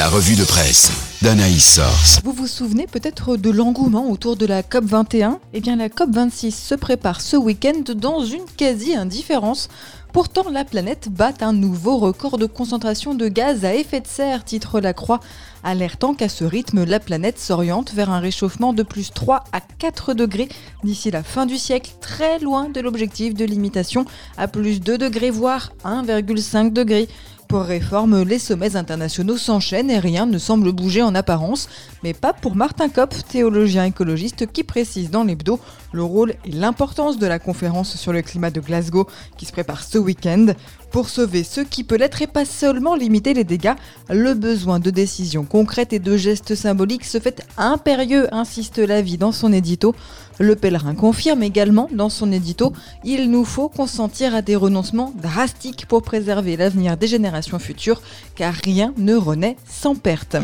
La revue de presse d'Anaïs Source. Vous vous souvenez peut-être de l'engouement autour de la COP21 Eh bien la COP26 se prépare ce week-end dans une quasi-indifférence. Pourtant, la planète bat un nouveau record de concentration de gaz à effet de serre, titre La Croix, alertant qu'à ce rythme, la planète s'oriente vers un réchauffement de plus 3 à 4 degrés d'ici la fin du siècle, très loin de l'objectif de limitation à plus 2 degrés, voire 1,5 degrés. Pour réforme, les sommets internationaux s'enchaînent et rien ne semble bouger en apparence, mais pas pour Martin Kopp, théologien écologiste qui précise dans l'hebdo le rôle et l'importance de la conférence sur le climat de Glasgow qui se prépare ce week-end. Pour sauver ce qui peut l'être et pas seulement limiter les dégâts, le besoin de décisions concrètes et de gestes symboliques se fait impérieux, insiste la vie dans son édito. Le pèlerin confirme également dans son édito Il nous faut consentir à des renoncements drastiques pour préserver l'avenir des générations futures, car rien ne renaît sans perte.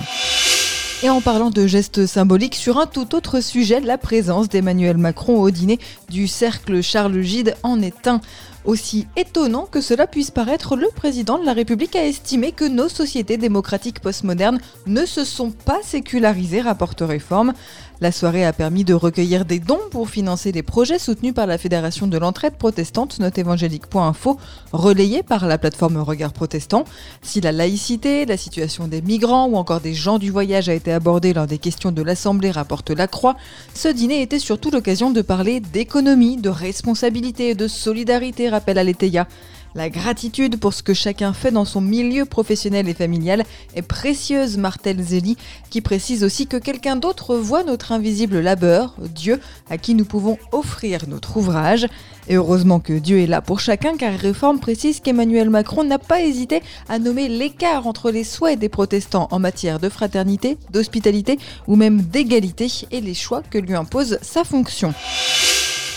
Et en parlant de gestes symboliques, sur un tout autre sujet, la présence d'Emmanuel Macron au dîner du cercle Charles Gide en est un. Aussi étonnant que cela puisse paraître, le président de la République a estimé que nos sociétés démocratiques postmodernes ne se sont pas sécularisées, rapporte Réforme. La soirée a permis de recueillir des dons pour financer des projets soutenus par la Fédération de l'entraide protestante noteévangélique.info, relayés par la plateforme Regard Protestant. Si la laïcité, la situation des migrants ou encore des gens du voyage a été abordée lors des questions de l'Assemblée, rapporte La Croix, ce dîner était surtout l'occasion de parler d'économie, de responsabilité et de solidarité, rappelle Aletheia. La gratitude pour ce que chacun fait dans son milieu professionnel et familial est précieuse, Martel Zélie, qui précise aussi que quelqu'un d'autre voit notre invisible labeur, Dieu, à qui nous pouvons offrir notre ouvrage. Et heureusement que Dieu est là pour chacun, car Réforme précise qu'Emmanuel Macron n'a pas hésité à nommer l'écart entre les souhaits des protestants en matière de fraternité, d'hospitalité ou même d'égalité et les choix que lui impose sa fonction.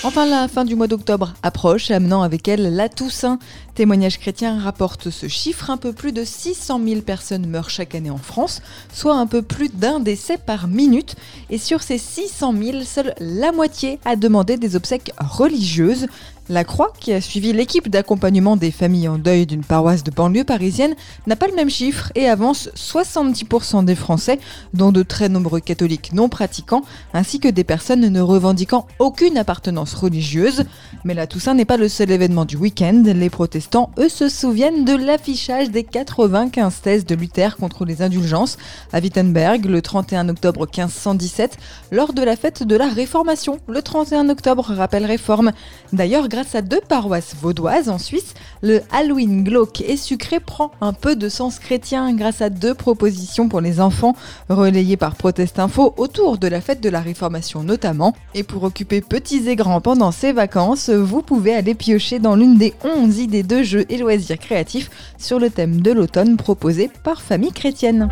Enfin, la fin du mois d'octobre approche, amenant avec elle la Toussaint. Témoignage chrétien rapporte ce chiffre. Un peu plus de 600 000 personnes meurent chaque année en France, soit un peu plus d'un décès par minute. Et sur ces 600 000, seule la moitié a demandé des obsèques religieuses. La Croix, qui a suivi l'équipe d'accompagnement des familles en deuil d'une paroisse de banlieue parisienne, n'a pas le même chiffre et avance 70% des Français, dont de très nombreux catholiques non pratiquants, ainsi que des personnes ne revendiquant aucune appartenance religieuse. Mais la Toussaint n'est pas le seul événement du week-end. Les protestants, eux, se souviennent de l'affichage des 95 thèses de Luther contre les indulgences à Wittenberg le 31 octobre 1517, lors de la fête de la Réformation, le 31 octobre, rappelle Réforme. D'ailleurs, grâce à deux paroisses vaudoises en Suisse, le Halloween glauque et sucré prend un peu de sens chrétien grâce à deux propositions pour les enfants relayées par Protest Info autour de la fête de la Réformation notamment. Et pour occuper petits et grands pendant ces vacances, vous pouvez aller piocher dans l'une des 11 idées de jeux et loisirs créatifs sur le thème de l'automne proposé par Famille Chrétienne.